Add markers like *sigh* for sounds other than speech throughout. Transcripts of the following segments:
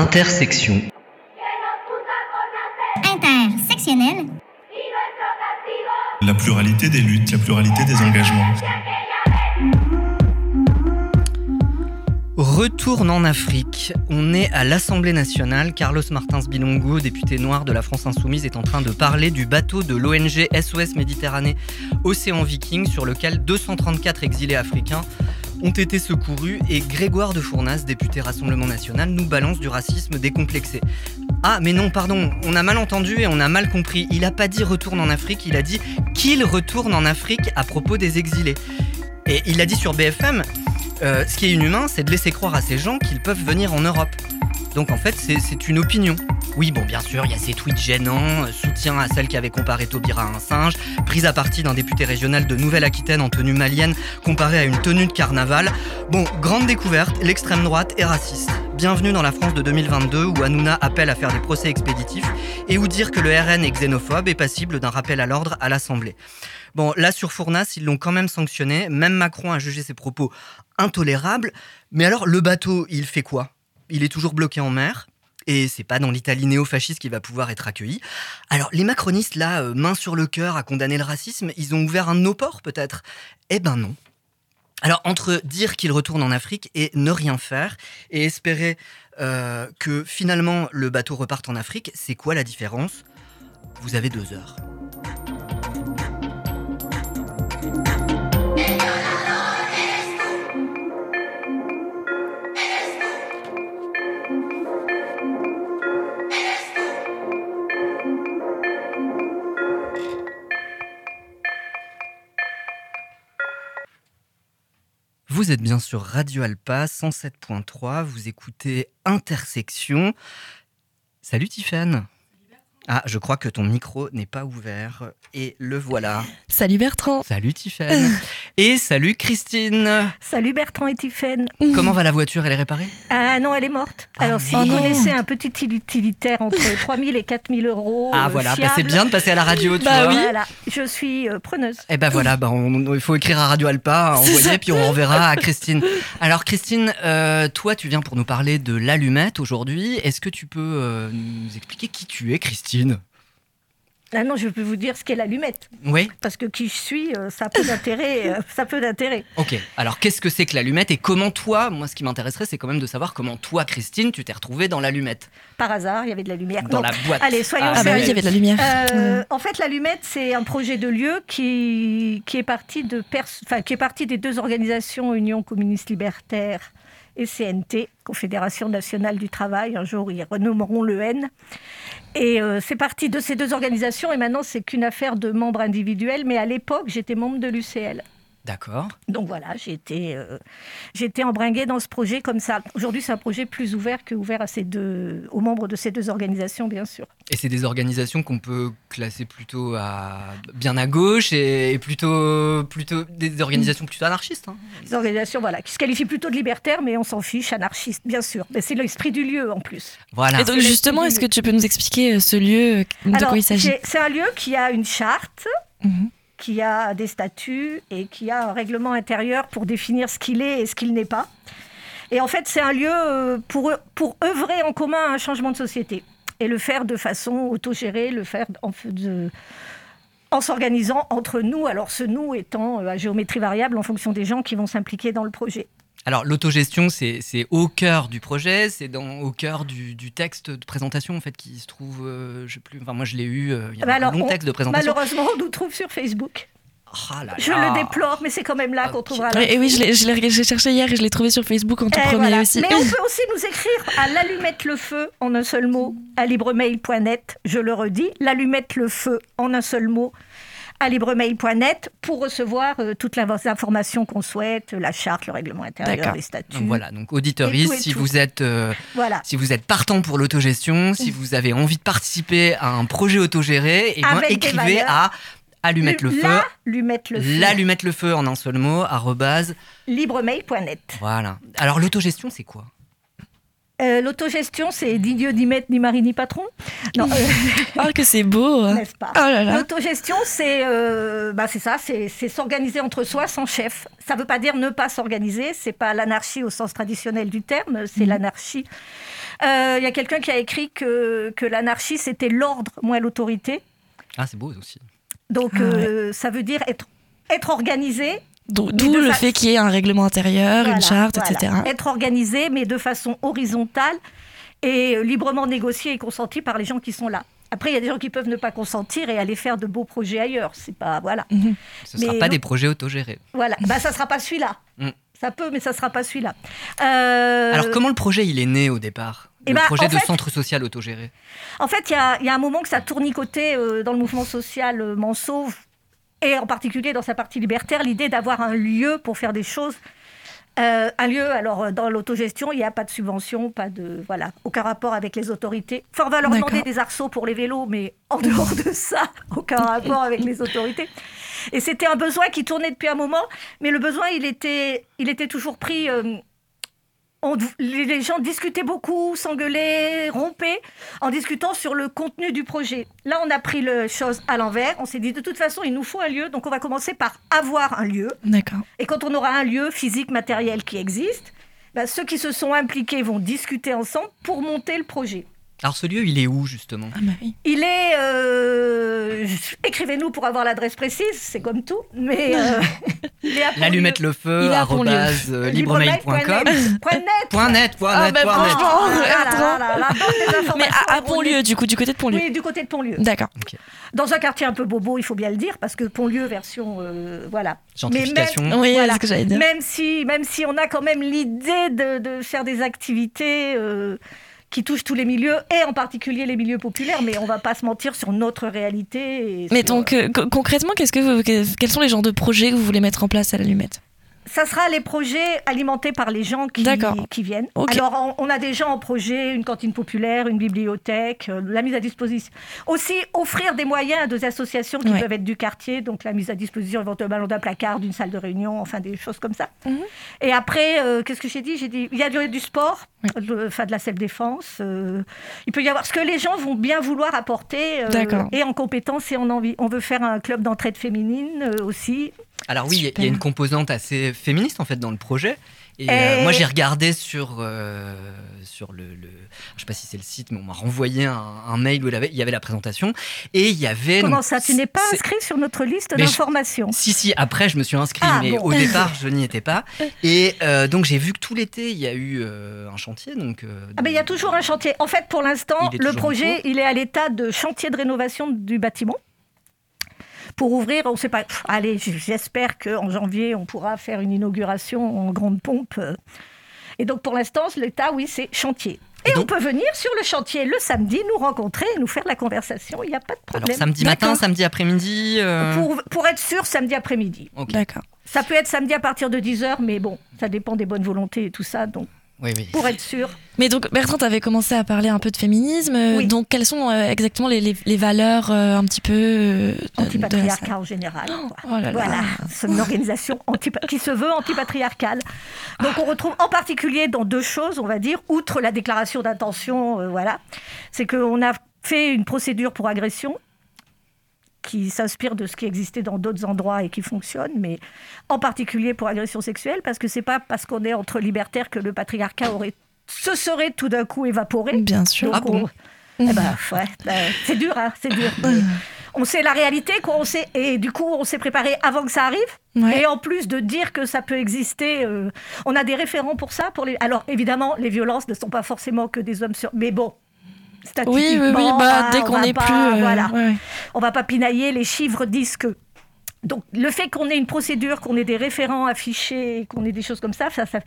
Intersection. Intersectionnel. La pluralité des luttes, la pluralité des engagements. Retourne en Afrique. On est à l'Assemblée nationale. Carlos Martins Bilongo, député noir de la France Insoumise, est en train de parler du bateau de l'ONG SOS Méditerranée Océan Viking sur lequel 234 exilés africains ont été secourus et Grégoire de Fournas, député Rassemblement National, nous balance du racisme décomplexé. Ah, mais non, pardon, on a mal entendu et on a mal compris. Il a pas dit retourne en Afrique, il a dit qu'il retourne en Afrique à propos des exilés. Et il a dit sur BFM, euh, ce qui est inhumain, c'est de laisser croire à ces gens qu'ils peuvent venir en Europe. Donc en fait, c'est une opinion. Oui, bon, bien sûr, il y a ces tweets gênants, euh, soutien à celle qui avait comparé Taubira à un singe, prise à partie d'un député régional de Nouvelle-Aquitaine en tenue malienne comparé à une tenue de carnaval. Bon, grande découverte, l'extrême droite est raciste. Bienvenue dans la France de 2022 où Hanouna appelle à faire des procès expéditifs et où dire que le RN est xénophobe est passible d'un rappel à l'ordre à l'Assemblée. Bon, là sur Fournas, ils l'ont quand même sanctionné. Même Macron a jugé ses propos intolérables. Mais alors, le bateau, il fait quoi? Il est toujours bloqué en mer? Et c'est pas dans l'Italie néo-fasciste qu'il va pouvoir être accueilli. Alors, les macronistes, là, euh, main sur le cœur à condamner le racisme, ils ont ouvert un de nos peut-être? Eh ben non. Alors, entre dire qu'il retourne en Afrique et ne rien faire, et espérer euh, que finalement le bateau reparte en Afrique, c'est quoi la différence? Vous avez deux heures. Vous êtes bien sur Radio Alpa 107.3, vous écoutez Intersection. Salut Tiffany. Ah, je crois que ton micro n'est pas ouvert. Et le voilà. Salut Bertrand. Salut Tiffany. *laughs* et salut Christine. Salut Bertrand et Tiffany. Comment va la voiture? Elle est réparée? Ah non, elle est morte. Ah Alors, si non. vous connaissez un petit utilitaire entre *laughs* 3000 et 4000 euros. Ah euh, voilà, bah, c'est bien de passer à la radio, tu bah vois. oui. Voilà, je suis euh, preneuse. Eh ben voilà, bah on- il faut écrire à Radio Alpa, *laughs* envoyer, puis on enverra à Christine. Alors Christine, euh, toi tu viens pour nous parler de l'allumette aujourd'hui. Est-ce que tu peux euh, nous expliquer qui tu es, Christine? Ah non, je peux vous dire ce qu'est l'allumette. Oui. Parce que qui je suis, euh, ça a peu d'intérêt. euh, *laughs* ça a peu d'intérêt. Ok, alors qu'est-ce que c'est que l'allumette et comment toi, moi ce qui m'intéresserait c'est quand même de savoir comment toi, Christine, tu t'es retrouvée dans l'allumette. Par hasard, il y avait de la lumière. Dans Non. la boîte. Allez, soyons Ah, Ah bah oui, il y avait de la lumière. Euh, En fait, l'allumette, c'est un projet de lieu qui, qui, est parti de pers- qui est parti des deux organisations Union communiste libertaire et CNT, Confédération nationale du travail. Un jour, ils renommeront le N. Et euh, c'est parti de ces deux organisations. Et maintenant, c'est qu'une affaire de membres individuels. Mais à l'époque, j'étais membre de l'UCL. D'accord. Donc voilà, j'ai été, euh, été embringuée dans ce projet comme ça. Aujourd'hui, c'est un projet plus ouvert que ouvert à ces deux, aux membres de ces deux organisations, bien sûr. Et c'est des organisations qu'on peut classer plutôt à bien à gauche et, et plutôt, plutôt des organisations plutôt anarchistes. hein. Des organisations voilà, qui se qualifient plutôt de libertaires, mais on s'en fiche, anarchistes, bien sûr. Mais c'est l'esprit du lieu en plus. Voilà. Et donc justement, est-ce que tu peux nous expliquer euh, ce lieu, euh, de Alors, quoi il s'agit? c'est un lieu qui a une charte, Mhm. Qui a des statuts et qui a un règlement intérieur pour définir ce qu'il est et ce qu'il n'est pas. Et en fait, c'est un lieu euh, pour, pour œuvrer en commun à un changement de société et le faire de façon autogérée, le faire en, s'organisant entre nous, alors ce nous étant euh, à géométrie variable en fonction des gens qui vont s'impliquer dans le projet. Alors l'autogestion, c'est au cœur du projet, c'est au cœur du, du texte de présentation en fait qui se trouve, euh, je sais plus. Enfin moi je l'ai eu, euh, il y a Bah un alors, long on- texte de présentation. Malheureusement, on nous trouve sur Facebook. Ah là Je le déplore, mais c'est quand même là qu'on Ok. trouvera Et oui, je l'ai- cherché hier et je l'ai trouvé sur Facebook en tout Eh, premier voilà. aussi. Mais on peut aussi nous écrire à l'allumette le feu en un seul mot à libremail.net. Je le redis, l'allumette le feu en un seul mot à libremail.net pour recevoir euh, toutes les informations qu'on souhaite, la charte, le règlement intérieur, les statuts. Donc voilà, donc si tout. vous êtes euh, Voilà. si vous êtes partant pour l'autogestion, si vous avez envie de participer à un projet autogéré, et ben des écrivez à allumette le feu, L'allumette le feu. l'allumette le feu en un seul mot, arrobase. Libremail.net. Voilà. Alors l'autogestion, c'est quoi? Euh, L'autogestion, c'est ni Dieu, ni maître, ni mari, ni patron. Non, euh, Oh, *laughs* que c'est beau. Oh n'est-ce pas là là. L'autogestion, c'est euh, bah, c'est ça, c'est c'est s'organiser entre soi sans chef. Ça ne veut pas dire ne pas s'organiser, c'est pas l'anarchie au sens traditionnel du terme, c'est l'anarchie. Euh, Il y a quelqu'un qui a écrit que, que l'anarchie, c'était l'ordre moins l'autorité. Ah, c'est beau aussi. Donc Ah euh, ça veut dire être, être organisé. D'où le fa- fait qu'il y ait un règlement intérieur, Voilà, une charte, voilà. etc. Être organisé, mais de façon horizontale et euh, librement négocié et consenti par les gens qui sont là. Après, il y a des gens qui peuvent ne pas consentir et aller faire de beaux projets ailleurs. C'est pas voilà. Mhm. Ce ne sera pas des projets autogérés. Voilà, bah ça sera pas celui-là. Mm. Ça peut, mais ça sera pas celui-là. Euh, Alors, comment le projet il est né au départ? Eh Le ben, projet de fait- centre social autogéré? En fait, il y a, il y a un moment que ça tournicotait euh, dans le mouvement social euh, Manceau, et en particulier dans sa partie libertaire, l'idée d'avoir un lieu pour faire des choses. Euh, un lieu, alors euh, dans l'autogestion, il n'y a pas de subvention, pas de voilà, aucun rapport avec les autorités. Enfin, on va leur demander des arceaux pour les vélos, mais en *laughs* dehors de ça, aucun rapport avec les autorités. Et c'était un besoin qui tournait depuis un moment, mais le besoin, il était, il était toujours pris. euh, on- les gens discutaient beaucoup, s'engueulaient, rompaient, en discutant sur le contenu du projet. Là, on a pris le chose à l'envers. On s'est dit, de toute façon, il nous faut un lieu, donc on va commencer par avoir un lieu. D'accord. Et quand on aura un lieu physique, matériel qui existe, ben, ceux qui se sont impliqués vont discuter ensemble pour monter le projet. Alors, ce lieu, il est où justement Ah bah oui. Il est... euh, Écrivez-nous pour avoir l'adresse précise, c'est comme tout, mais... euh, L'allumette le feu, Il arrobase, euh, libremail.com. Point net. Point net, point Ah, bah, Ah, Mais à, à. Pont-Lieu, du coup, du côté de Pont-Lieu. Oui, du côté de Pont-Lieu. D'accord. Dans un quartier un peu bobo, il faut bien le dire, parce que Pont-Lieu, version. euh, voilà. Gentrification. Mais Oui, Voilà. c'est ce que j'allais dire. Même si, même si on a quand même l'idée de, de faire des activités euh, qui touchent tous les milieux, et en particulier les milieux populaires, mais on va pas se mentir sur notre réalité. et Mais sur- donc, euh, co- concrètement, qu'est-ce que vous- que- quels sont les genres de projets que vous voulez mettre en place à l'allumette Ça sera les projets alimentés par les gens qui, viennent. Alors, on, on a des gens en projet, une cantine populaire, une bibliothèque, euh, la mise à disposition. Aussi, offrir des moyens à des associations qui Ouais. peuvent être du quartier, donc la mise à disposition éventuellement d'un placard, d'une salle de réunion, enfin des choses comme ça. Mhm. Et après, euh, qu'est-ce que j'ai dit? J'ai dit, il y a du, du sport, le- enfin de la self-défense. euh, il peut y avoir ce que les gens vont bien vouloir apporter, et en compétence et en envie. On veut faire un club d'entraide féminine aussi. Alors oui, il y a- y, une composante assez féministe en fait dans le projet. Et, Et- euh, moi j'ai regardé sur, euh, sur le, le- je sais pas si c'est le site, mais on m'a renvoyé un, un mail où il y, avait, il y avait la présentation et il y avait. Comment donc, ça Tu n'es pas inscrit sur notre liste Mais je- d'informations? Si, si, après je me suis inscrit, Ah, mais bon. au départ je n'y étais pas. *laughs* Et euh, donc j'ai vu que tout l'été il y a eu un chantier. Donc, Ah ben, il y a toujours un chantier. En fait, pour l'instant, le projet, il est à l'état de chantier de rénovation du bâtiment. Pour ouvrir, on ne sait pas. Pff, allez, j'espère qu'en janvier, on pourra faire une inauguration en grande pompe. Et donc, pour l'instant, l'état, oui, c'est chantier. Et, on peut venir sur le chantier le samedi, nous rencontrer et nous faire la conversation. Il n'y a pas de Alors problème. samedi matin, samedi après-midi. euh, Pour, pour être sûr, samedi après-midi. ok. D'accord. Ça peut être samedi à partir de 10h, mais bon, ça dépend des bonnes volontés et tout ça. Donc, Oui, oui. pour être sûr, Mais donc, Bertrand, tu avais commencé à parler un peu de féminisme. Oui. Donc, quelles sont euh, exactement les, les- les valeurs euh, un petit peu euh, de- de la- antipatriarcat en général. quoi. Oh là là. Voilà, c'est une organisation anti- qui se veut antipatriarcale. Donc on retrouve en particulier dans deux choses, on va dire, outre la déclaration d'intention, euh, voilà, c'est qu'on a fait une procédure pour agression qui s'inspire de ce qui existait dans d'autres endroits et qui fonctionne, mais en particulier pour agression sexuelle, parce que c'est pas parce qu'on est entre libertaires que le patriarcat aurait se serait tout d'un coup évaporé. Bien sûr. Ah bon on- eh ben, ouais, ben, c'est dur, hein, c'est dur. on sait la réalité, quoi, on sait, et du coup, on s'est préparé avant que ça arrive. Ouais. Et en plus de dire que ça peut exister, euh, on a des référents pour ça. Pour les... Alors, évidemment, les violences ne sont pas forcément que des hommes sur. Mais bon. Oui, oui, Bah, hein, dès on qu'on va n'est pas- plus. euh, Voilà. ouais. On va pas pinailler, les chiffres disent que. Donc, le fait qu'on ait une procédure, qu'on ait des référents affichés, qu'on ait des choses comme ça, ça, ça-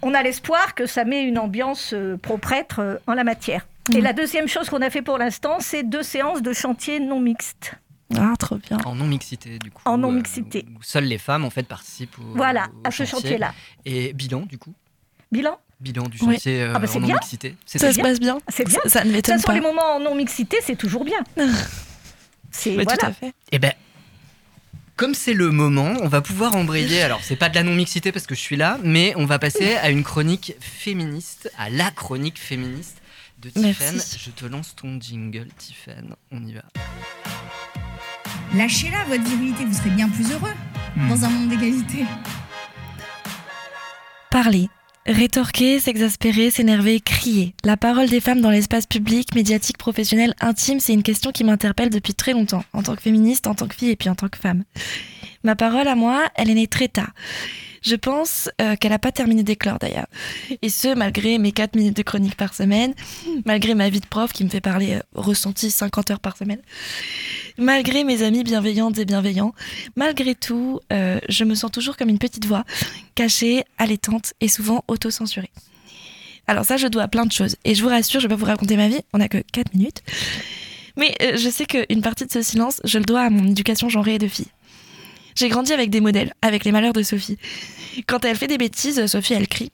on a l'espoir que ça met une ambiance euh, pro-prêtre euh, en la matière. Et Mhm. la deuxième chose qu'on a fait pour l'instant, c'est deux séances de chantier non mixtes. Ah, trop bien. En non-mixité, du coup. En euh, non-mixité. où seules les femmes, en fait, participent au, Voilà, au à ce chantier. chantier-là. Et bilan, du coup? Bilan? Bilan du chantier euh, Ah bah, en bien. non-mixité. C'est Ça se bien. passe bien. C'est bien. Ça, ça ne m'étonne sur pas. les moments en non-mixité, c'est toujours bien. *laughs* C'est Mais voilà. tout à fait. Eh ben, comme c'est le moment, on va pouvoir embrayer. Alors, c'est pas de la non-mixité parce que je suis là, mais on va passer à une chronique féministe, à la chronique féministe de Tiffen. Je te lance ton jingle, Tiffen. On y va. Lâchez-la, votre virilité, vous serez bien plus heureux dans un monde d'égalité. Parler, Rétorquer, s'exaspérer, s'énerver, crier. La parole des femmes dans l'espace public, médiatique, professionnel, intime, c'est une question qui m'interpelle depuis très longtemps, en tant que féministe, en tant que fille et puis en tant que femme. Ma parole à moi, elle est née très tard. Je pense euh, qu'elle n'a pas terminé d'éclore d'ailleurs. Et ce, malgré mes 4 minutes de chronique par semaine, malgré ma vie de prof qui me fait parler euh, ressenti 50 heures par semaine, malgré mes amis bienveillantes et bienveillants, malgré tout, euh, je me sens toujours comme une petite voix, cachée, allaitante et souvent auto-censurée. Alors ça, je dois à plein de choses. Et je vous rassure, je vais pas vous raconter ma vie, on n'a que 4 minutes. Mais je sais qu'une partie de ce silence, je le dois à mon éducation genrée de fille. J'ai grandi avec des modèles, avec les malheurs de Sophie. Quand elle fait des bêtises, Sophie, elle crie.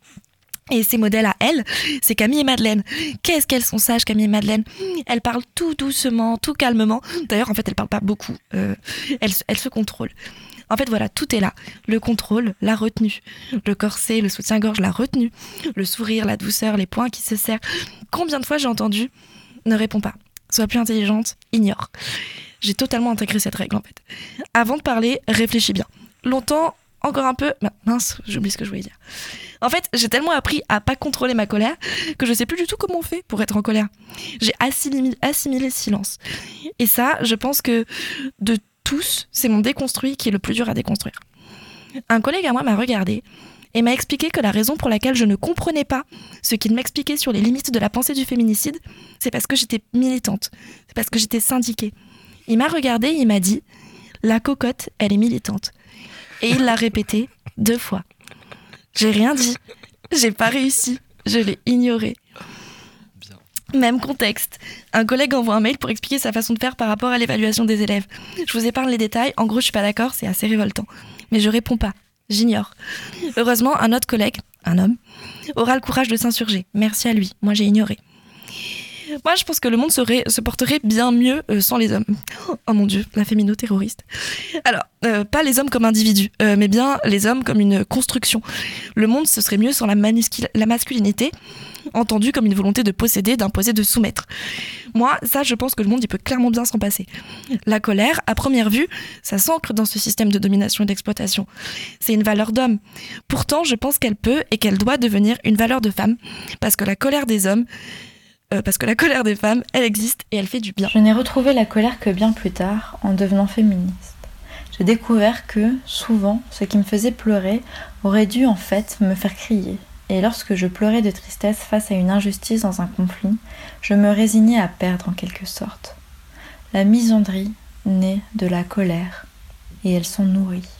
Et ses modèles à elle, c'est Camille et Madeleine. Qu'est-ce qu'elles sont sages, Camille et Madeleine Elles parlent tout doucement, tout calmement. D'ailleurs, en fait, elles parlent pas beaucoup. Euh, elles, elles se contrôlent. En fait, voilà, tout est là. Le contrôle, la retenue. Le corset, le soutien-gorge, la retenue. Le sourire, la douceur, les poings qui se serrent. Combien de fois j'ai entendu Ne réponds pas. Sois plus intelligente, ignore. J'ai totalement intégré cette règle en fait. Avant de parler, réfléchis bien. Longtemps, encore un peu. Mince, j'oublie ce que je voulais dire. En fait, j'ai tellement appris à pas contrôler ma colère que je sais plus du tout comment on fait pour être en colère. J'ai assimilé, assimilé le silence. Et ça, je pense que de tous, c'est mon déconstruit qui est le plus dur à déconstruire. Un collègue à moi m'a regardé et m'a expliqué que la raison pour laquelle je ne comprenais pas ce qu'il m'expliquait sur les limites de la pensée du féminicide, c'est parce que j'étais militante, c'est parce que j'étais syndiquée, il m'a regardé et il m'a dit La cocotte, elle est militante. Et il l'a répété deux fois. J'ai rien dit. J'ai pas réussi. Je l'ai ignoré. Même contexte. Un collègue envoie un mail pour expliquer sa façon de faire par rapport à l'évaluation des élèves. Je vous épargne les détails. En gros, je suis pas d'accord, c'est assez révoltant. Mais je réponds pas. J'ignore. Heureusement, un autre collègue, un homme, aura le courage de s'insurger. Merci à lui. Moi, j'ai ignoré. Moi, je pense que le monde se porterait bien mieux euh, sans les hommes. *gasps* Oh mon dieu, la fémino-terroriste. Alors, euh, pas les hommes comme individus, euh, mais bien les hommes comme une construction. Le monde, ce serait mieux sans la, la masculinité, entendue comme une volonté de posséder, d'imposer, de soumettre. Moi, ça, je pense que le monde, il peut clairement bien s'en passer. La colère, à première vue, ça s'ancre dans ce système de domination et d'exploitation. C'est une valeur d'homme. Pourtant, je pense qu'elle peut et qu'elle doit devenir une valeur de femme, parce que la colère des hommes, euh, parce que la colère des femmes, elle existe et elle fait du bien. Je n'ai retrouvé la colère que bien plus tard, en devenant féministe. J'ai découvert que, souvent, ce qui me faisait pleurer aurait dû en fait me faire crier. Et lorsque je pleurais de tristesse face à une injustice dans un conflit, je me résignais à perdre en quelque sorte. La misandrie naît de la colère, et elles sont nourries.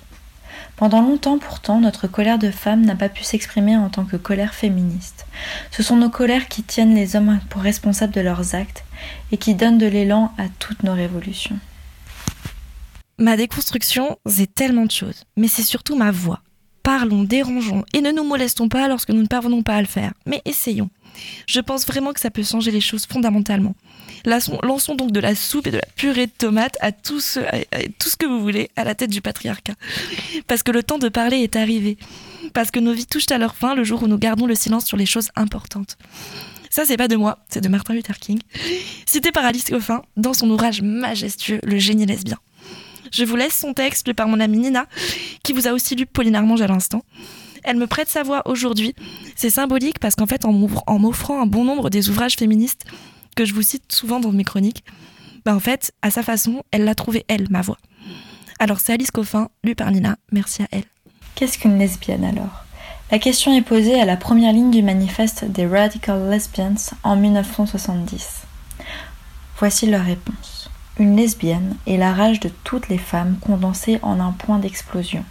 Pendant longtemps pourtant, notre colère de femme n'a pas pu s'exprimer en tant que colère féministe. Ce sont nos colères qui tiennent les hommes pour responsables de leurs actes et qui donnent de l'élan à toutes nos révolutions. Ma déconstruction, c'est tellement de choses, mais c'est surtout ma voix. Parlons, dérangeons et ne nous molestons pas lorsque nous ne parvenons pas à le faire, mais essayons. Je pense vraiment que ça peut changer les choses fondamentalement. Lançons donc de la soupe et de la purée de tomates à tout, ce, tout ce que vous voulez à la tête du patriarcat. Parce que le temps de parler est arrivé. Parce que nos vies touchent à leur fin le jour où nous gardons le silence sur les choses importantes. Ça, c'est pas de moi, c'est de Martin Luther King, cité par Alice Coffin dans son ouvrage majestueux Le génie lesbien. Je vous laisse son texte lu par mon amie Nina, qui vous a aussi lu Pauline Armange à l'instant. Elle me prête sa voix aujourd'hui. C'est symbolique parce qu'en fait, en m'offrant un bon nombre des ouvrages féministes que je vous cite souvent dans mes chroniques, bah en fait, à sa façon, elle l'a trouvée, elle, ma voix. Alors c'est Alice Coffin, lue par Nina, merci à elle. Qu'est-ce qu'une lesbienne alors? La question est posée à la première ligne du manifeste des Radical Lesbians en 1970. Voici leur réponse. Une lesbienne est la rage de toutes les femmes condensée en un point d'explosion.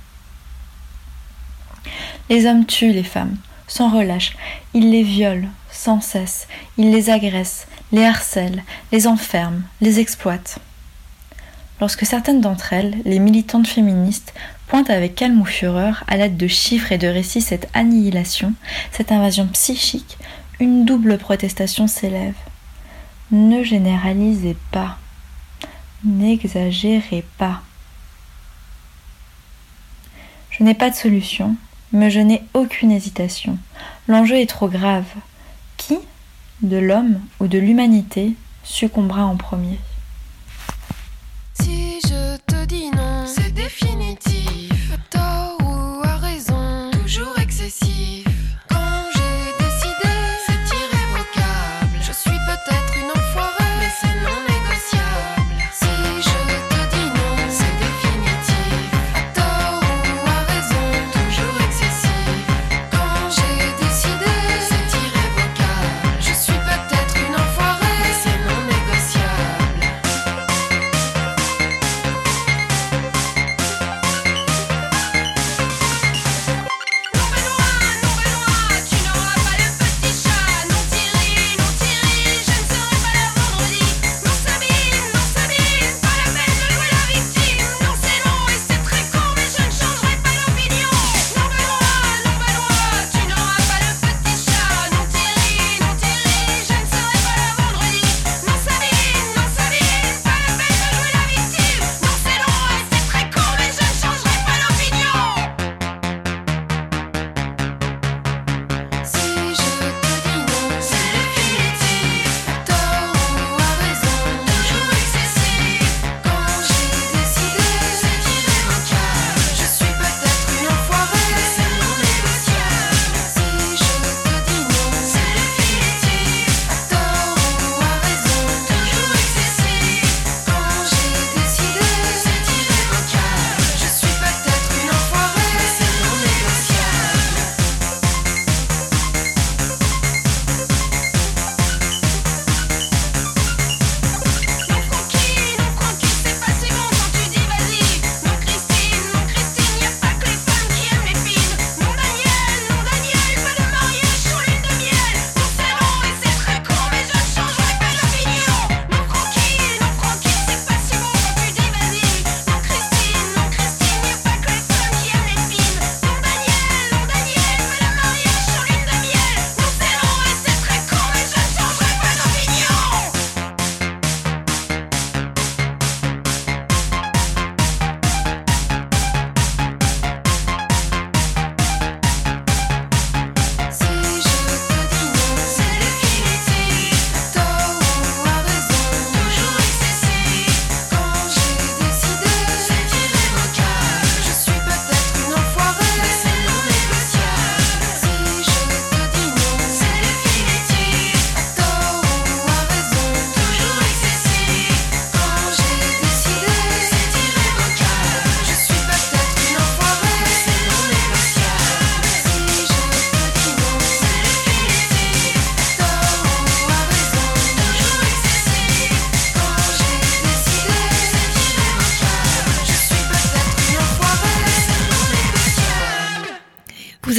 Les hommes tuent les femmes, sans relâche, ils les violent sans cesse, ils les agressent, les harcèlent, les enferment, les exploitent. Lorsque certaines d'entre elles, les militantes féministes, pointent avec calme ou fureur, à l'aide de chiffres et de récits, cette annihilation, cette invasion psychique, une double protestation s'élève. Ne généralisez pas. N'exagérez pas. Je n'ai pas de solution, mais je n'ai aucune hésitation. L'enjeu est trop grave. Qui, de l'homme ou de l'humanité, succombera en premier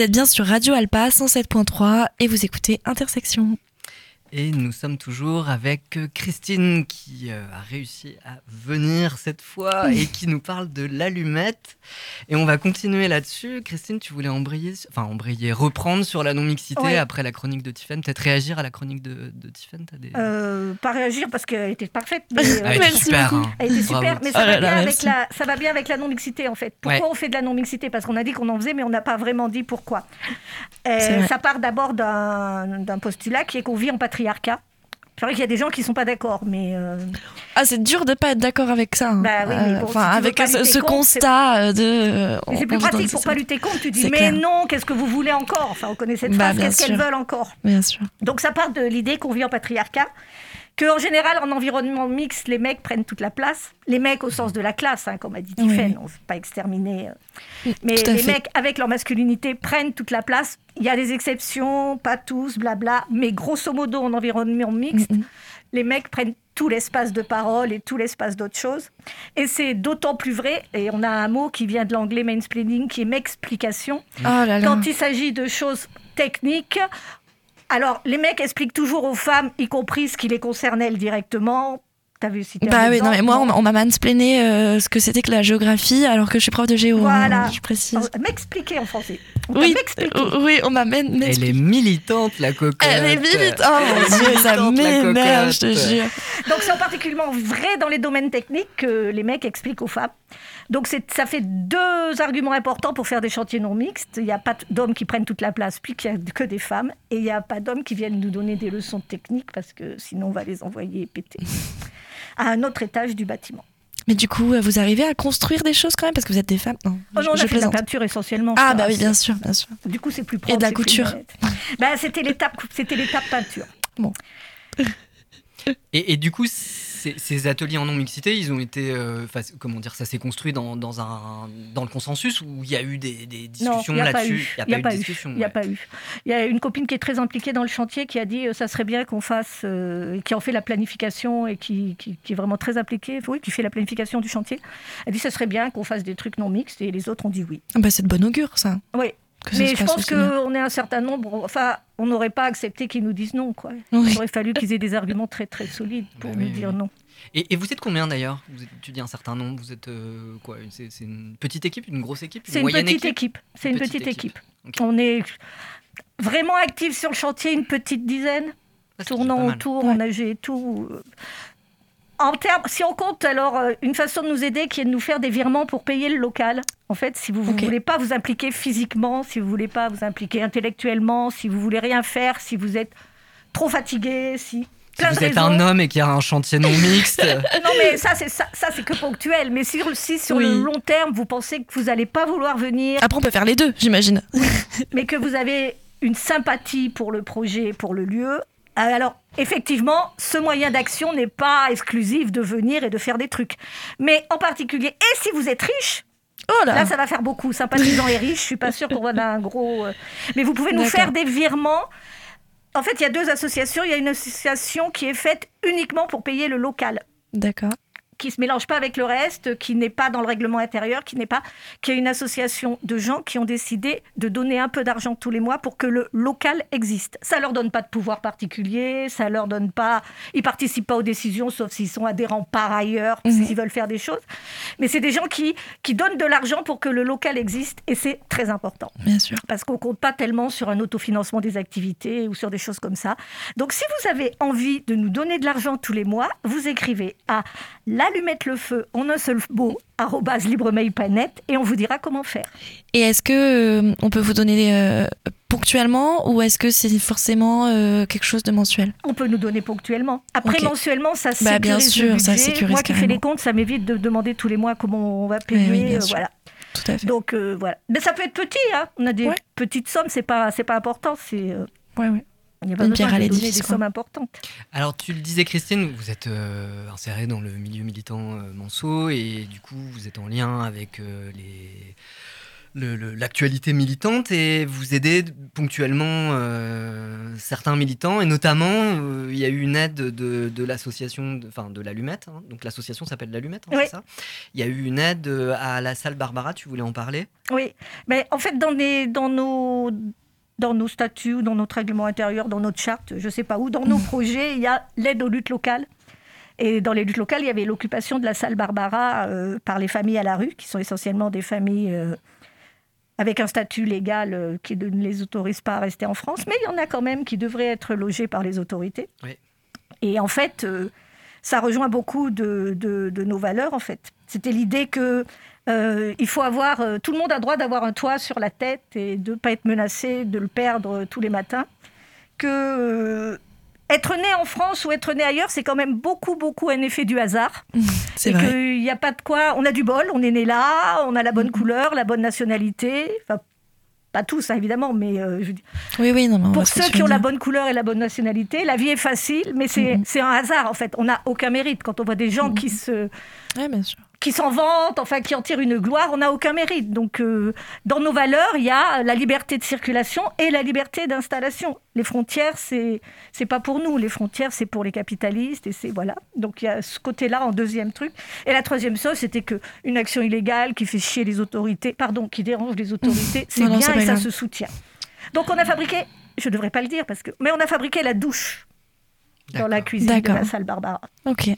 Vous êtes bien sur Radio Alpa 107.3 et vous écoutez Intersection. Et nous sommes toujours avec euh, Christine qui euh, a réussi à venir cette fois et qui nous parle de l'allumette. Et on va continuer là-dessus. Christine, tu voulais embrayer, enfin embrayer, reprendre sur la non-mixité Ouais. après la chronique de Tiffen, peut-être réagir à la chronique de, de Tiffen des... Euh, pas réagir parce qu'elle était parfaite. *laughs* mais, euh, Ah, elle était super. hein. Elle était super, mais ça, Oh va là là, bien avec la, ça va bien avec la non-mixité en fait. Pourquoi Ouais. on fait de la non-mixité? Parce qu'on a dit qu'on en faisait, mais on n'a pas vraiment dit pourquoi. Euh, ça part d'abord d'un postulat qui est qu'on vit en patriarcat. C'est vrai qu'il y a des gens qui ne sont pas d'accord, mais euh, Ah, c'est dur de pas être d'accord avec ça. hein. Bah oui, mais bon, Euh, si avec ce, lutter ce contre, constat euh, de. c'est plus pratique pour pas lutter contre. Tu dis, mais clair. non, qu'est-ce que vous voulez encore? Enfin, on connaît cette Bah, phrase, qu'est-ce qu'elles veulent encore? Bien sûr. Donc ça part de l'idée qu'on vit en patriarcat, que en général en environnement mixte, les mecs prennent toute la place. Les mecs au sens de la classe, hein, comme a dit Tiffen, oui. on ne veut pas exterminer. euh. Mais les fait. mecs avec leur masculinité prennent toute la place. Il y a des exceptions, pas tous, blabla. Mais grosso modo, en environnement mixte, Mm, les mecs prennent tout l'espace de parole et tout l'espace d'autre chose. Et c'est d'autant plus vrai, et on a un mot qui vient de l'anglais mansplaining, qui est m'explication. Oh là là. Quand il s'agit de choses techniques, alors les mecs expliquent toujours aux femmes, y compris ce qui les concerne elles directement. T'as vu un Bah oui, non, mais moi, on m'a- mansplainé euh, ce que c'était que la géographie alors que je suis prof de géo. hein, Voilà. je précise. Oh, M'expliquer en français. On Oui, m'expliquer. euh, oui, on m'a Elle est militante, la cocotte. Elle est militante. *laughs* Oh mon dieu, ça m'énerve, je te jure. Donc c'est en particulièrement vrai dans les domaines techniques que les mecs expliquent aux femmes. Donc ça fait deux arguments importants pour faire des chantiers non mixtes. Il n'y a pas d'hommes qui prennent toute la place, puis qu'il n'y a que des femmes. Et il n'y a pas d'hommes qui viennent nous donner des leçons techniques, parce que sinon on va les envoyer péter à un autre étage du bâtiment. Mais du coup, vous arrivez à construire des choses quand même parce que vous êtes des femmes Non, Oh non, je, on a je fait de la peinture essentiellement. Ah bah oui, bien sûr, bien sûr. Du coup, c'est plus propre. de la couture. Bah, c'était l'étape, c'était l'étape peinture. Et, et du coup, ces, ces ateliers en non-mixité, ils ont été. euh, comment dire, ça s'est construit dans, dans, un, dans le consensus ou il y a eu des, discussions il n'y a pas là-dessus? Eu. Il n'y a pas de eu. discussion. Il y a pas eu. Il y a une copine qui est très impliquée dans le chantier qui a dit euh, ça serait bien qu'on fasse, euh, qui en fait la planification et qui, qui, qui est vraiment très impliquée, oui, qui fait la planification du chantier. Elle dit ça serait bien qu'on fasse des trucs non mixtes et les autres ont dit oui. Ah bah c'est de bon augure ça. Oui. Que Mais je pense qu'on est un certain nombre. Enfin, on n'aurait pas accepté qu'ils nous disent non, quoi. Oui. Il aurait fallu qu'ils aient des arguments très très solides pour Bah nous oui, dire oui. non. Et, et vous êtes combien d'ailleurs? Vous dis un certain nombre, vous êtes euh, quoi C'est une petite équipe, une grosse équipe C'est une moyenne petite équipe? C'est une petite, équipe. On est vraiment actifs sur le chantier, une petite dizaine. Ah, tournant autour, Ouais. AG et tout. En termes, si on compte alors euh, une façon de nous aider qui est de nous faire des virements pour payer le local. En fait, si vous ne voulez pas vous impliquer physiquement, si vous voulez pas vous impliquer intellectuellement, si vous voulez rien faire, si vous êtes trop fatigué, si Si vous êtes raisons. un homme et qu'il y a un chantier non *laughs* mixte, Non mais ça c'est ça, ça, c'est que ponctuel. Mais sur, si sur Oui. le long terme vous pensez que vous n'allez pas vouloir venir, Après on peut faire les deux, j'imagine. *laughs* mais que vous avez une sympathie pour le projet, pour le lieu, alors effectivement, ce moyen d'action n'est pas exclusif de venir et de faire des trucs. Mais en particulier, et si vous êtes riche, Oh là, là ça va faire beaucoup, sympathisants et riches, je suis pas sûre qu'on va avoir un gros... euh, Mais vous pouvez nous faire des virements. En fait, il y a deux associations. Il y a une association qui est faite uniquement pour payer le local D'accord. Qui se mélange pas avec le reste, qui n'est pas dans le règlement intérieur, qui n'est pas, qui est une association de gens qui ont décidé de donner un peu d'argent tous les mois pour que le local existe. Ça leur donne pas de pouvoir particulier, ça leur donne pas, ils participent pas aux décisions sauf s'ils sont adhérents par ailleurs, Mhm. s'ils veulent faire des choses. Mais c'est des gens qui qui donnent de l'argent pour que le local existe et c'est très important Bien sûr. parce qu'on compte pas tellement sur un autofinancement des activités ou sur des choses comme ça. Donc si vous avez envie de nous donner de l'argent tous les mois, vous écrivez à l'allumette le feu en un seul mot libremail.net et on vous dira comment faire. Et est-ce que euh, on peut vous donner euh, ponctuellement ou est-ce que c'est forcément euh, quelque chose de mensuel? On peut nous donner ponctuellement. Après mensuellement, ça sécurise Bah, bien le sûr, ça sécurise Moi qui fais les comptes, ça m'évite de demander tous les mois comment on va payer. oui, bien sûr. voilà. Tout à fait. Donc voilà. Mais ça peut être petit. Hein. On a des Ouais. petites sommes, c'est pas c'est pas important. C'est Ouais, ouais. Il n'y a pas Une besoin pierre à de donner l'édifice, des quoi. sommes importantes. Alors tu le disais Christine, vous êtes euh, insérée dans le milieu militant euh, Manceau et du coup vous êtes en lien avec euh, les le- le- l'actualité militante et vous aidez ponctuellement euh, certains militants et notamment euh, il y a eu une aide de, de l'association, de- enfin de l'Allumette, hein. donc l'association s'appelle l'Allumette, hein, Oui. c'est ça? Il y a eu une aide à la salle Barbara, tu voulais en parler? Oui, mais en fait, dans, les, dans, nos, dans nos statuts, dans notre règlement intérieur, dans notre charte, je ne sais pas où, dans nos *laughs* projets, il y a l'aide aux luttes locales. Et dans les luttes locales, il y avait l'occupation de la salle Barbara euh, par les familles à la rue, qui sont essentiellement des familles euh, avec un statut légal euh, qui ne les autorise pas à rester en France. Mais il y en a quand même qui devraient être logés par les autorités. Oui. Et en fait, ça rejoint beaucoup de, de- de nos valeurs, en fait. C'était l'idée que euh, il faut avoir, euh, tout le monde a droit d'avoir un toit sur la tête et de ne pas être menacé de le perdre euh, tous les matins. Que être né en France ou être né ailleurs, c'est quand même beaucoup, beaucoup un effet du hasard. *laughs* C'est vrai. qu'il n'y a pas de quoi. On a du bol, on est né là, on a la bonne couleur, la bonne nationalité. Enfin, pas tous, hein, évidemment, mais euh, je veux dire, Oui, oui, non, pour ceux qui ont la bonne couleur et la bonne nationalité, la vie est facile, mais c'est Mhm. un hasard en fait. On n'a aucun mérite quand on voit des gens qui se Ouais, bien sûr. Qui s'en vantent, enfin qui en tirent une gloire, on n'a aucun mérite. Donc euh, dans nos valeurs, il y a la liberté de circulation et la liberté d'installation. Les frontières, c'est c'est pas pour nous. Les frontières, c'est pour les capitalistes et c'est voilà. Donc il y a ce côté-là en deuxième truc. Et la troisième chose, c'était que une action illégale qui fait chier les autorités, pardon, qui dérange les autorités, c'est Non, non, bien c'est pas et ça se soutient. Donc on a fabriqué, je devrais pas le dire parce que, mais on a fabriqué la douche dans la cuisine de la salle Barbara. Ok.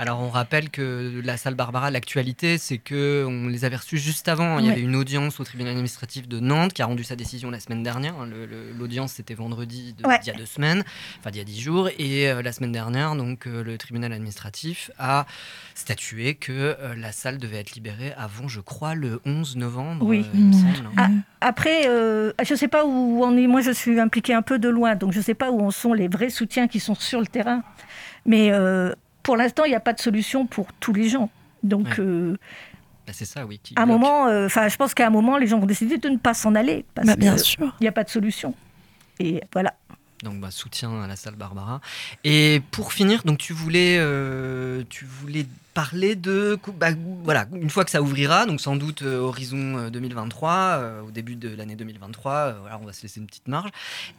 Alors on rappelle que la salle Barbara, l'actualité, c'est que on les avait reçus juste avant. Il y Ouais. avait une audience au tribunal administratif de Nantes qui a rendu sa décision la semaine dernière. L'audience c'était vendredi de- Ouais. d'il y a deux semaines, enfin d'il y a dix jours. Et euh, la semaine dernière, donc euh, le tribunal administratif a statué que euh, la salle devait être libérée avant, je crois, le 11 novembre. Oui. il me Mmh. semble. Ah, Après, je ne sais pas où on est. Moi, je suis impliquée un peu de loin, donc je ne sais pas où en sont les vrais soutiens qui sont sur le terrain. Mais pour l'instant, il n'y a pas de solution pour tous les gens. Donc, Ouais. euh, Bah, c'est ça, oui. un bloque. moment, euh, enfin, je pense qu'à un moment, les gens vont décider de ne pas s'en aller parce Bah, bien qu'il sûr. n'y a pas de solution. Et voilà. Donc bah, soutien à la salle Barbara. Et pour finir, donc tu voulais, euh, tu voulais parler de, bah, voilà, une fois que ça ouvrira, donc sans doute euh, horizon euh, 2023, euh, au début de l'année 2023, euh, voilà, on va se laisser une petite marge.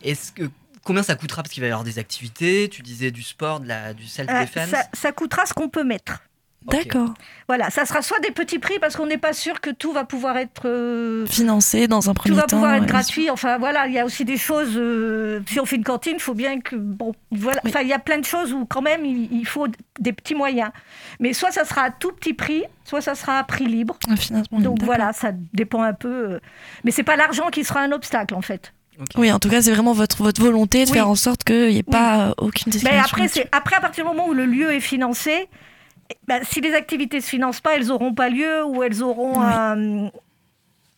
Est-ce que combien ça coûtera? Parce qu'il va y avoir des activités, tu disais du sport, de la, du self Euh, ça, ça coûtera ce qu'on peut mettre. D'accord. Voilà, ça sera soit des petits prix parce qu'on n'est pas sûr que tout va pouvoir être euh, Financé dans un tout premier va temps. pouvoir être ouais, gratuit. Enfin voilà, il y a aussi des choses. euh, si on fait une cantine, il faut bien que bon, voilà. Oui. Enfin, il y a plein de choses où quand même il, il faut des petits moyens. Mais soit ça sera à tout petit prix, soit ça sera à prix libre. Un financement. Donc voilà, ça dépend un peu. euh, Mais c'est pas l'argent qui sera un obstacle en fait. Oui, en tout cas, c'est vraiment votre, votre volonté de Oui. faire en sorte qu'il n'y ait pas euh, aucune Mais discrimination. après, c'est après à partir du moment où le lieu est financé. eh ben, si les activités se financent pas, elles n'auront pas lieu ou elles auront Oui. un,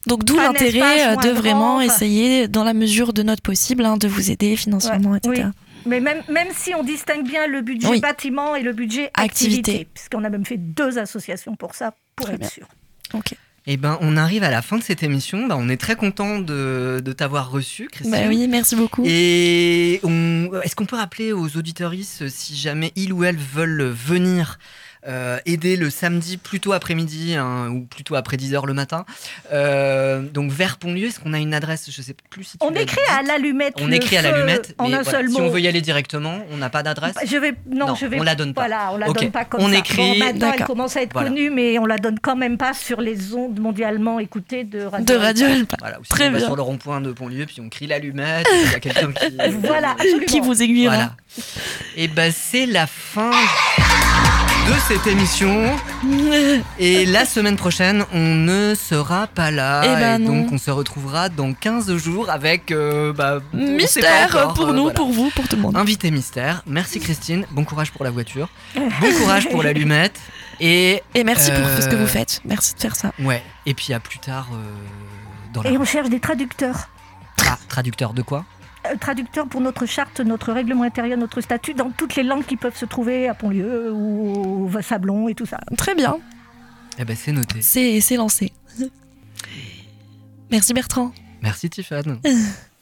Donc d'où l'intérêt euh, de vraiment essayer, dans la mesure de notre possible, hein, de vous aider financièrement, Ouais, etc. Mais même, même si on distingue bien le budget bâtiment et le budget Activité. activité, puisqu'on a même fait deux associations pour ça, pour Très être bien. sûr. Ok. Eh ben, on arrive à la fin de cette émission. Bah, on est très content de, de t'avoir reçu, Christine. Bah oui, merci beaucoup. Et on- est-ce qu'on peut rappeler aux auditoristes si jamais ils ou elles veulent venir euh, aider le samedi plutôt après-midi hein, ou plutôt après 10h le matin euh, donc vers Pontlieu est-ce qu'on a une adresse? Je sais plus si tu On écrit à l'allumette. on écrit à l'allumette En mais un voilà, seul si on veut y aller directement on n'a pas d'adresse? Bah, Je vais, non, Non, je vais, on la donne pas. Voilà, on la donne pas comme On ça. écrit- Bon, maintenant, elle D'accord. commence à être Voilà. connue, mais on la donne quand même pas sur les ondes mondialement écoutées de Radio. De Radio Alpa. voilà, Très on va bien. sur le rond-point de Pontlieu puis on crie l'allumette et il y a quelqu'un qui *laughs* Voilà. Qui vous aiguillera. Voilà. Et ben c'est la fin de cette émission. *laughs* Et la semaine prochaine, on ne sera pas là. Eh ben et donc on se retrouvera dans 15 jours avec euh, bah, Mystère encore, pour euh, nous, voilà. pour vous, pour tout le monde. Invité mystère. Merci Christine. Bon courage pour la voiture. *laughs* Bon courage pour l'allumette. Et Et merci pour Euh, ce que vous faites. Merci de faire ça. ouais. Et puis à plus tard euh, dans la Et on cherche des traducteurs. Ah, traducteur de quoi? Euh, traducteurs pour notre charte, notre règlement intérieur, notre statut, dans toutes les langues qui peuvent se trouver à Pontlieu ou au Sablon et tout ça. Très bien. Eh ben c'est noté. C'est c'est lancé. Merci Bertrand. Merci Tiffany. *laughs*